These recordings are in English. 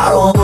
Thank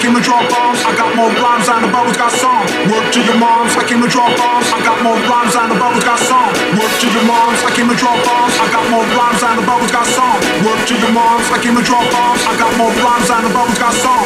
can to drop bombs? I got more rhymes than the bubbles got song. Work to your moms, I can to drop bombs? I got more rhymes than the bubbles got song. Work to your moms, I can to drop bombs? I got more rhymes than the bubbles got song. Work to your moms, I can to drop bombs? I got more rhymes than the bubbles got song.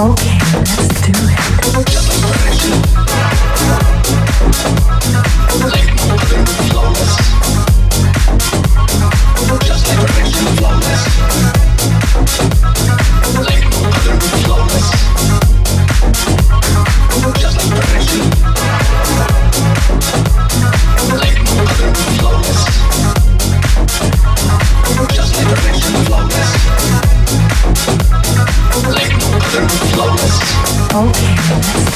Okay, let's do it. Okay,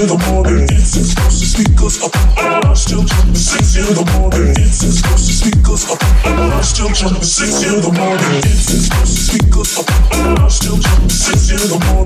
Six in the morning, it's in close as speakers up. I'm still jumping six in the morning, it's in close as speakers up. I'm still jumping six in the morning, it's in close as speakers up. I'm still jumping six in the morning.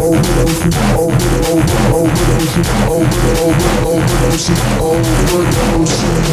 overdose, over, overdose, over, over, overdose, overdose.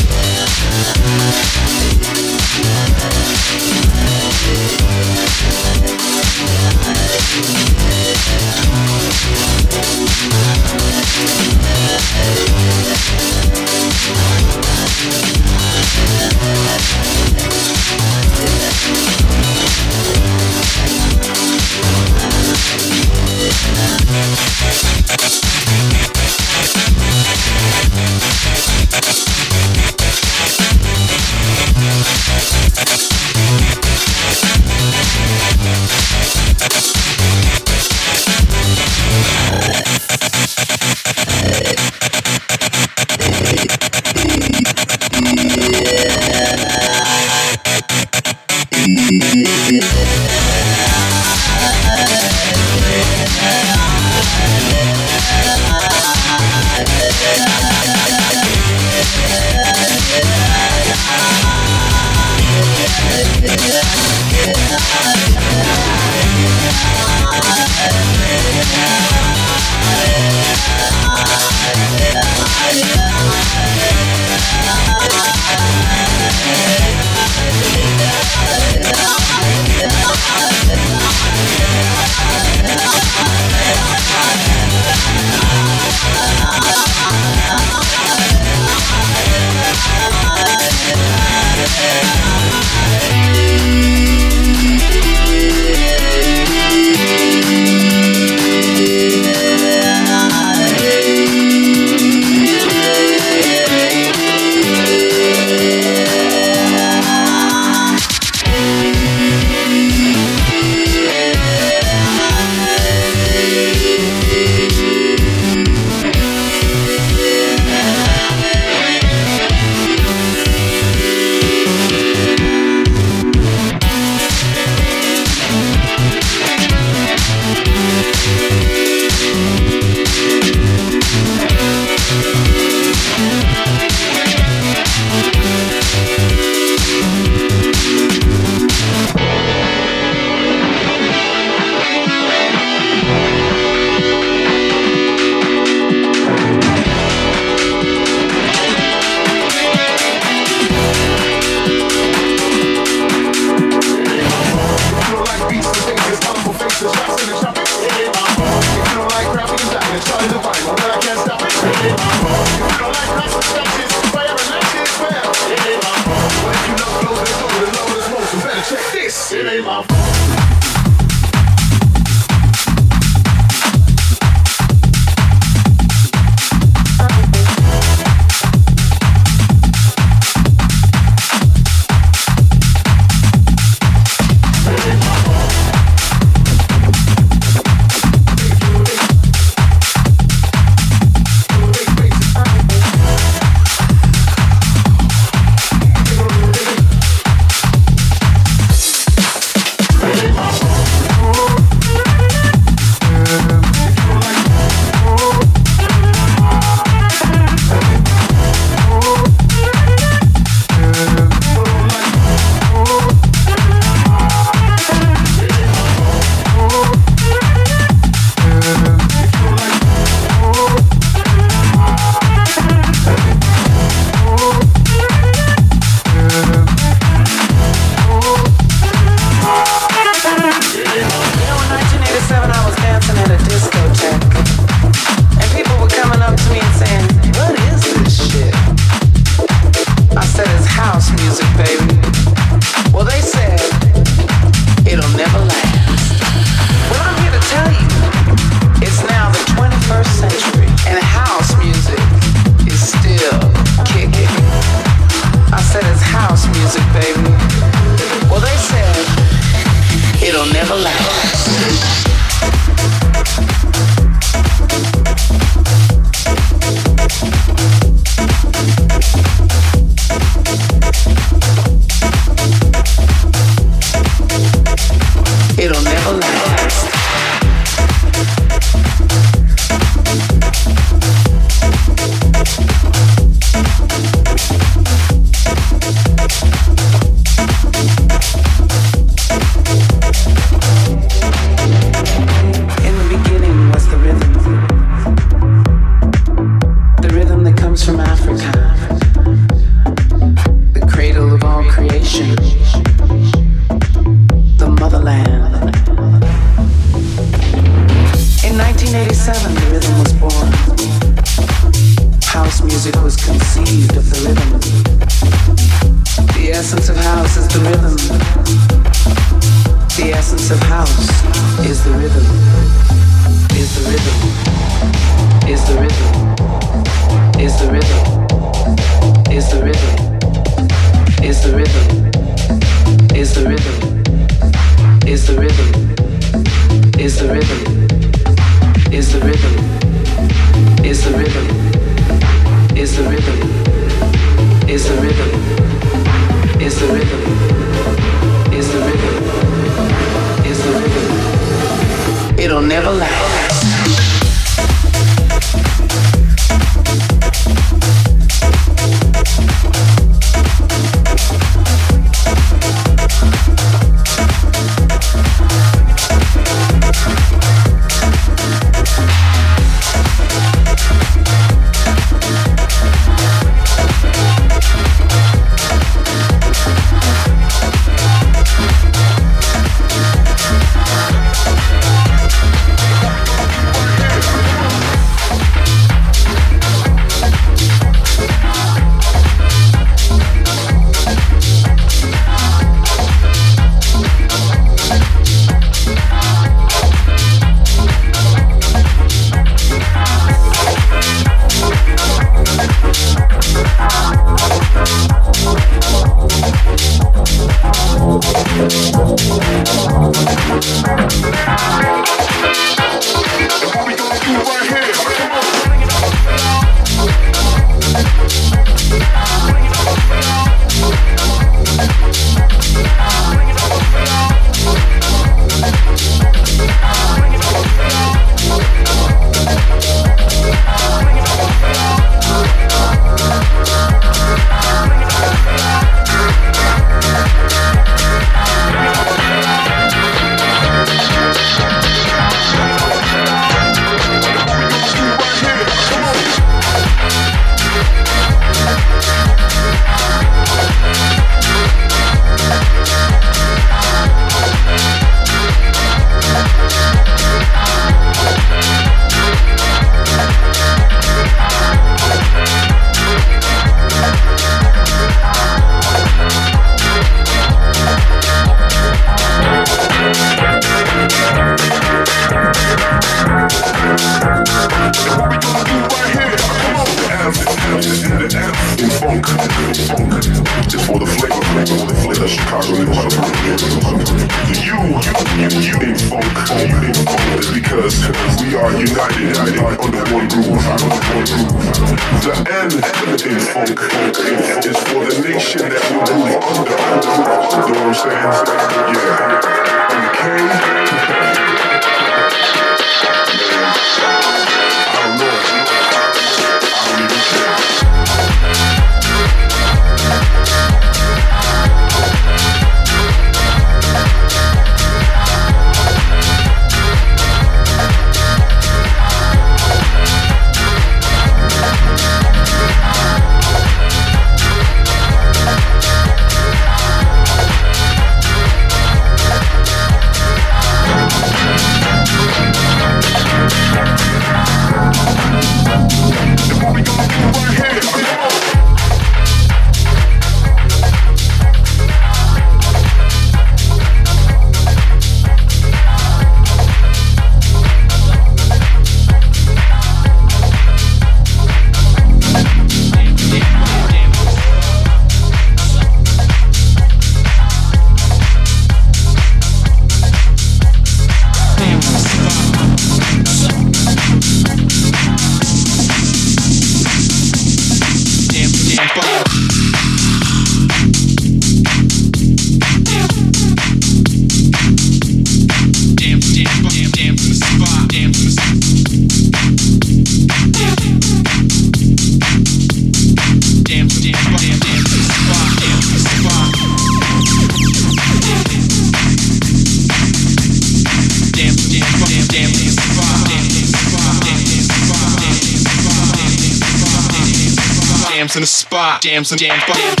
Jams and jams, jams,